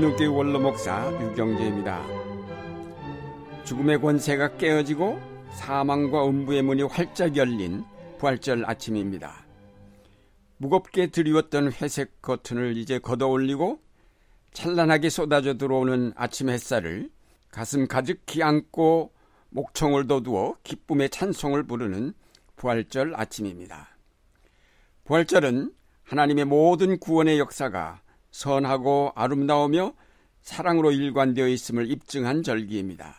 한국교회 원로 목사 유경재입니다. 죽음의 권세가 깨어지고 사망과 음부의 문이 활짝 열린 부활절 아침입니다. 무겁게 드리웠던 회색 커튼을 이제 걷어올리고 찬란하게 쏟아져 들어오는 아침 햇살을 가슴 가득히 안고 목청을 돋우어 기쁨의 찬송을 부르는 부활절 아침입니다. 부활절은 하나님의 모든 구원의 역사가 선하고 아름다우며 사랑으로 일관되어 있음을 입증한 절기입니다.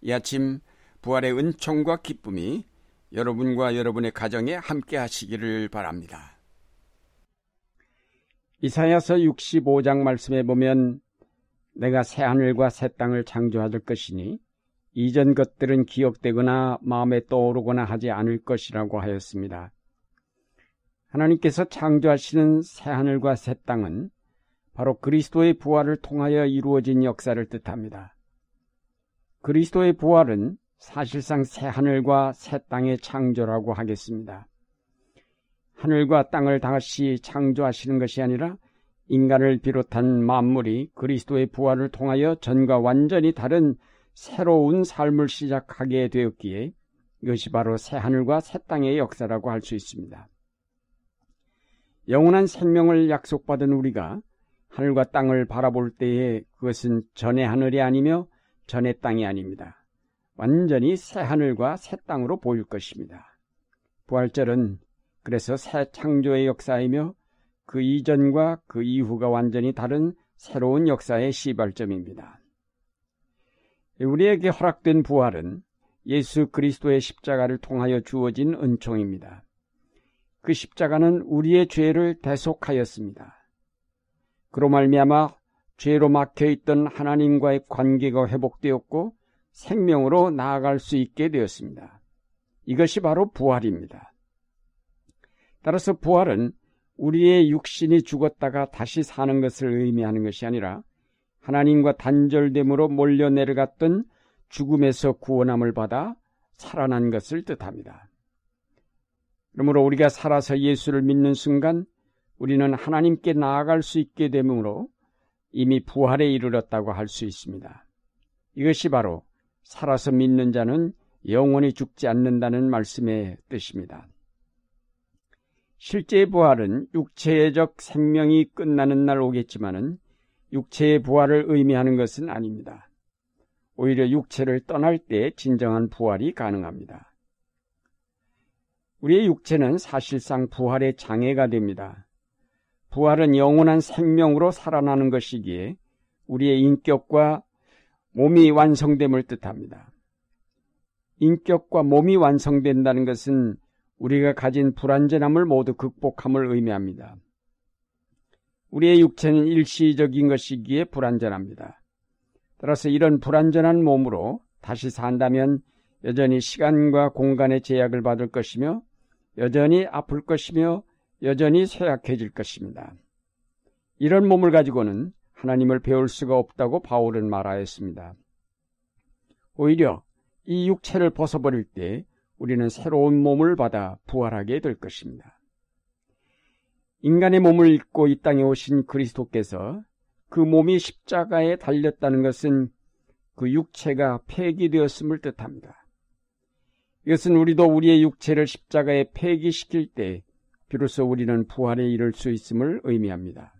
이 아침 부활의 은총과 기쁨이 여러분과 여러분의 가정에 함께 하시기를 바랍니다. 이사야서 65장 말씀에 보면 내가 새 하늘과 새 땅을 창조할 것이니 이전 것들은 기억되거나 마음에 떠오르거나 하지 않을 것이라고 하였습니다. 하나님께서 창조하시는 새 하늘과 새 땅은 바로 그리스도의 부활을 통하여 이루어진 역사를 뜻합니다. 그리스도의 부활은 사실상 새 하늘과 새 땅의 창조라고 하겠습니다. 하늘과 땅을 다시 창조하시는 것이 아니라 인간을 비롯한 만물이 그리스도의 부활을 통하여 전과 완전히 다른 새로운 삶을 시작하게 되었기에 이것이 바로 새 하늘과 새 땅의 역사라고 할 수 있습니다. 영원한 생명을 약속받은 우리가 하늘과 땅을 바라볼 때에 그것은 전의 하늘이 아니며 전의 땅이 아닙니다. 완전히 새 하늘과 새 땅으로 보일 것입니다. 부활절은 그래서 새 창조의 역사이며 그 이전과 그 이후가 완전히 다른 새로운 역사의 시발점입니다. 우리에게 허락된 부활은 예수 그리스도의 십자가를 통하여 주어진 은총입니다. 그 십자가는 우리의 죄를 대속하였습니다. 그로 말미암아 죄로 막혀 있던 하나님과의 관계가 회복되었고 생명으로 나아갈 수 있게 되었습니다. 이것이 바로 부활입니다. 따라서 부활은 우리의 육신이 죽었다가 다시 사는 것을 의미하는 것이 아니라 하나님과 단절됨으로 몰려 내려갔던 죽음에서 구원함을 받아 살아난 것을 뜻합니다. 그러므로 우리가 살아서 예수를 믿는 순간 우리는 하나님께 나아갈 수 있게 되므로 이미 부활에 이르렀다고 할 수 있습니다. 이것이 바로 살아서 믿는 자는 영원히 죽지 않는다는 말씀의 뜻입니다. 실제 부활은 육체적 생명이 끝나는 날 오겠지만은 육체의 부활을 의미하는 것은 아닙니다. 오히려 육체를 떠날 때 진정한 부활이 가능합니다. 우리의 육체는 사실상 부활의 장애가 됩니다. 부활은 영원한 생명으로 살아나는 것이기에 우리의 인격과 몸이 완성됨을 뜻합니다. 인격과 몸이 완성된다는 것은 우리가 가진 불완전함을 모두 극복함을 의미합니다. 우리의 육체는 일시적인 것이기에 불완전합니다. 따라서 이런 불완전한 몸으로 다시 산다면 여전히 시간과 공간의 제약을 받을 것이며 여전히 아플 것이며 여전히 쇠약해질 것입니다. 이런 몸을 가지고는 하나님을 배울 수가 없다고 바울은 말하였습니다. 오히려 이 육체를 벗어버릴 때 우리는 새로운 몸을 받아 부활하게 될 것입니다. 인간의 몸을 입고 이 땅에 오신 그리스도께서 그 몸이 십자가에 달렸다는 것은 그 육체가 폐기되었음을 뜻합니다. 이것은 우리도 우리의 육체를 십자가에 폐기시킬 때 비로소 우리는 부활에 이를 수 있음을 의미합니다.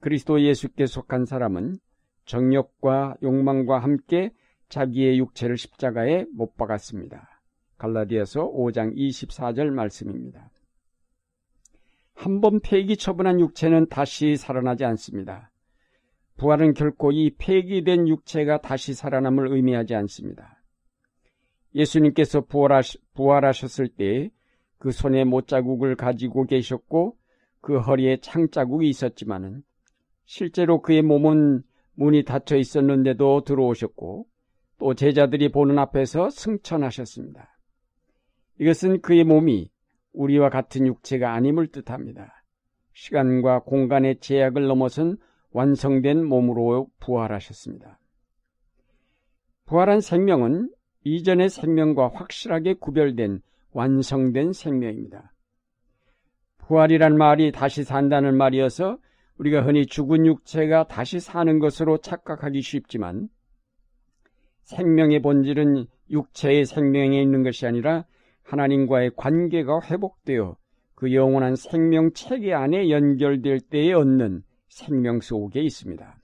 그리스도 예수께 속한 사람은 정욕과 욕망과 함께 자기의 육체를 십자가에 못 박았습니다. 갈라디아서 5장 24절 말씀입니다. 한 번 폐기 처분한 육체는 다시 살아나지 않습니다. 부활은 결코 이 폐기된 육체가 다시 살아남을 의미하지 않습니다. 예수님께서 부활하셨을 때 그 손에 못자국을 가지고 계셨고 그 허리에 창자국이 있었지만은 실제로 그의 몸은 문이 닫혀 있었는데도 들어오셨고 또 제자들이 보는 앞에서 승천하셨습니다. 이것은 그의 몸이 우리와 같은 육체가 아님을 뜻합니다. 시간과 공간의 제약을 넘어선 완성된 몸으로 부활하셨습니다. 부활한 생명은 이전의 생명과 확실하게 구별된 완성된 생명입니다. 부활이란 말이 다시 산다는 말이어서 우리가 흔히 죽은 육체가 다시 사는 것으로 착각하기 쉽지만 생명의 본질은 육체의 생명에 있는 것이 아니라 하나님과의 관계가 회복되어 그 영원한 생명 체계 안에 연결될 때에 얻는 생명 속에 있습니다.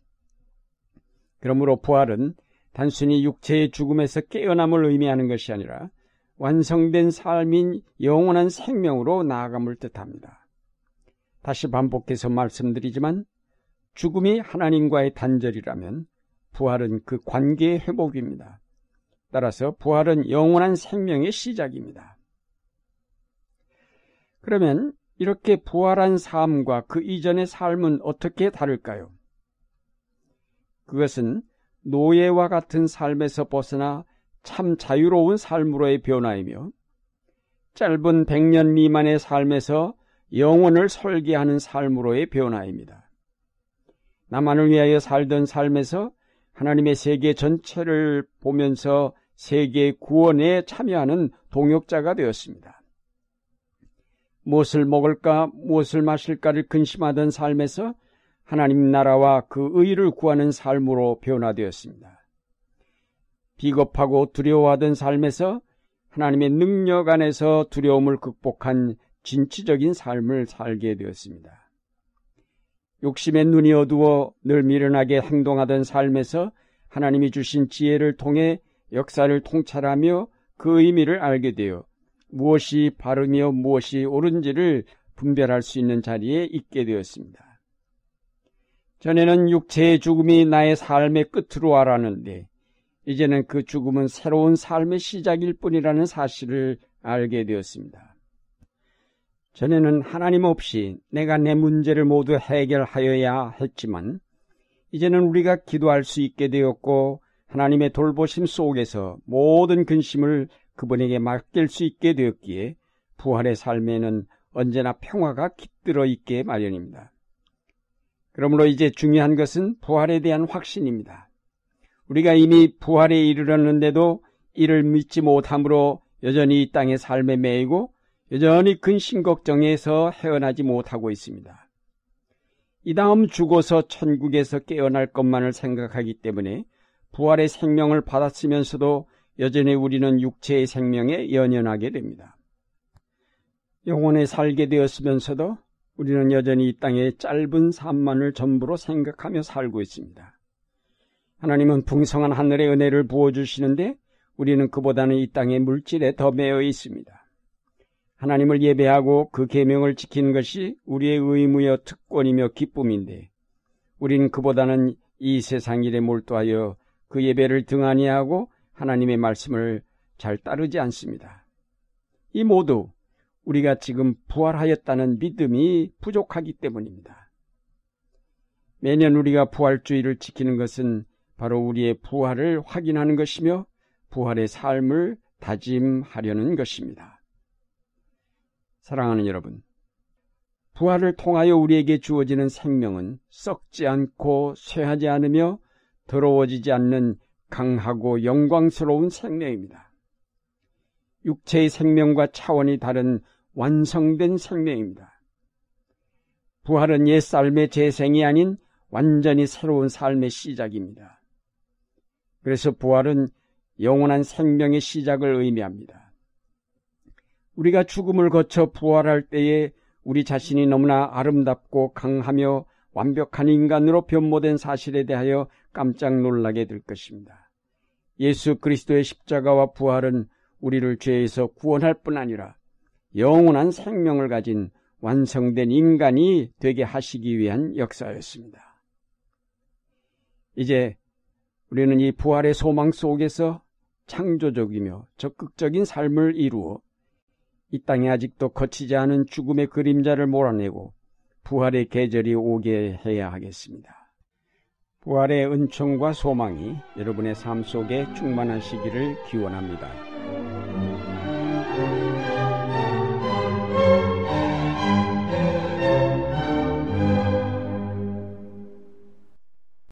그러므로 부활은 단순히 육체의 죽음에서 깨어남을 의미하는 것이 아니라 완성된 삶인 영원한 생명으로 나아감을 뜻합니다. 다시 반복해서 말씀드리지만 죽음이 하나님과의 단절이라면 부활은 그 관계의 회복입니다. 따라서 부활은 영원한 생명의 시작입니다. 그러면 이렇게 부활한 삶과 그 이전의 삶은 어떻게 다를까요? 그것은 노예와 같은 삶에서 벗어나 참 자유로운 삶으로의 변화이며 짧은 100년 미만의 삶에서 영혼을 설계하는 삶으로의 변화입니다. 나만을 위하여 살던 삶에서 하나님의 세계 전체를 보면서 세계 구원에 참여하는 동역자가 되었습니다. 무엇을 먹을까, 무엇을 마실까를 근심하던 삶에서 하나님 나라와 그 의를 구하는 삶으로 변화되었습니다. 비겁하고 두려워하던 삶에서 하나님의 능력 안에서 두려움을 극복한 진취적인 삶을 살게 되었습니다. 욕심의 눈이 어두워 늘 미련하게 행동하던 삶에서 하나님이 주신 지혜를 통해 역사를 통찰하며 그 의미를 알게 되어 무엇이 바르며 무엇이 옳은지를 분별할 수 있는 자리에 있게 되었습니다. 전에는 육체의 죽음이 나의 삶의 끝으로 알았는데 이제는 그 죽음은 새로운 삶의 시작일 뿐이라는 사실을 알게 되었습니다. 전에는 하나님 없이 내가 내 문제를 모두 해결하여야 했지만 이제는 우리가 기도할 수 있게 되었고 하나님의 돌보심 속에서 모든 근심을 그분에게 맡길 수 있게 되었기에 부활의 삶에는 언제나 평화가 깃들어 있게 마련입니다. 그러므로 이제 중요한 것은 부활에 대한 확신입니다. 우리가 이미 부활에 이르렀는데도 이를 믿지 못함으로 여전히 이 땅의 삶에 매이고 여전히 근심 걱정에서 헤어나지 못하고 있습니다. 이 다음 죽어서 천국에서 깨어날 것만을 생각하기 때문에 부활의 생명을 받았으면서도 여전히 우리는 육체의 생명에 연연하게 됩니다. 영혼에 살게 되었으면서도 우리는 여전히 이 땅의 짧은 삶만을 전부로 생각하며 살고 있습니다. 하나님은 풍성한 하늘의 은혜를 부어주시는데 우리는 그보다는 이 땅의 물질에 더 매여 있습니다. 하나님을 예배하고 그 계명을 지키는 것이 우리의 의무여 특권이며 기쁨인데 우리는 그보다는 이 세상 일에 몰두하여 그 예배를 등한히 하고 하나님의 말씀을 잘 따르지 않습니다. 이 모두 우리가 지금 부활하였다는 믿음이 부족하기 때문입니다. 매년 우리가 부활주의를 지키는 것은 바로 우리의 부활을 확인하는 것이며 부활의 삶을 다짐하려는 것입니다. 사랑하는 여러분, 부활을 통하여 우리에게 주어지는 생명은 썩지 않고 쇠하지 않으며 더러워지지 않는 강하고 영광스러운 생명입니다. 육체의 생명과 차원이 다른 완성된 생명입니다. 부활은 옛 삶의 재생이 아닌 완전히 새로운 삶의 시작입니다. 그래서 부활은 영원한 생명의 시작을 의미합니다. 우리가 죽음을 거쳐 부활할 때에 우리 자신이 너무나 아름답고 강하며 완벽한 인간으로 변모된 사실에 대하여 깜짝 놀라게 될 것입니다. 예수 그리스도의 십자가와 부활은 우리를 죄에서 구원할 뿐 아니라 영원한 생명을 가진 완성된 인간이 되게 하시기 위한 역사였습니다. 이제 우리는 이 부활의 소망 속에서 창조적이며 적극적인 삶을 이루어 이 땅에 아직도 거치지 않은 죽음의 그림자를 몰아내고 부활의 계절이 오게 해야 하겠습니다. 부활의 은총과 소망이 여러분의 삶 속에 충만하시기를 기원합니다.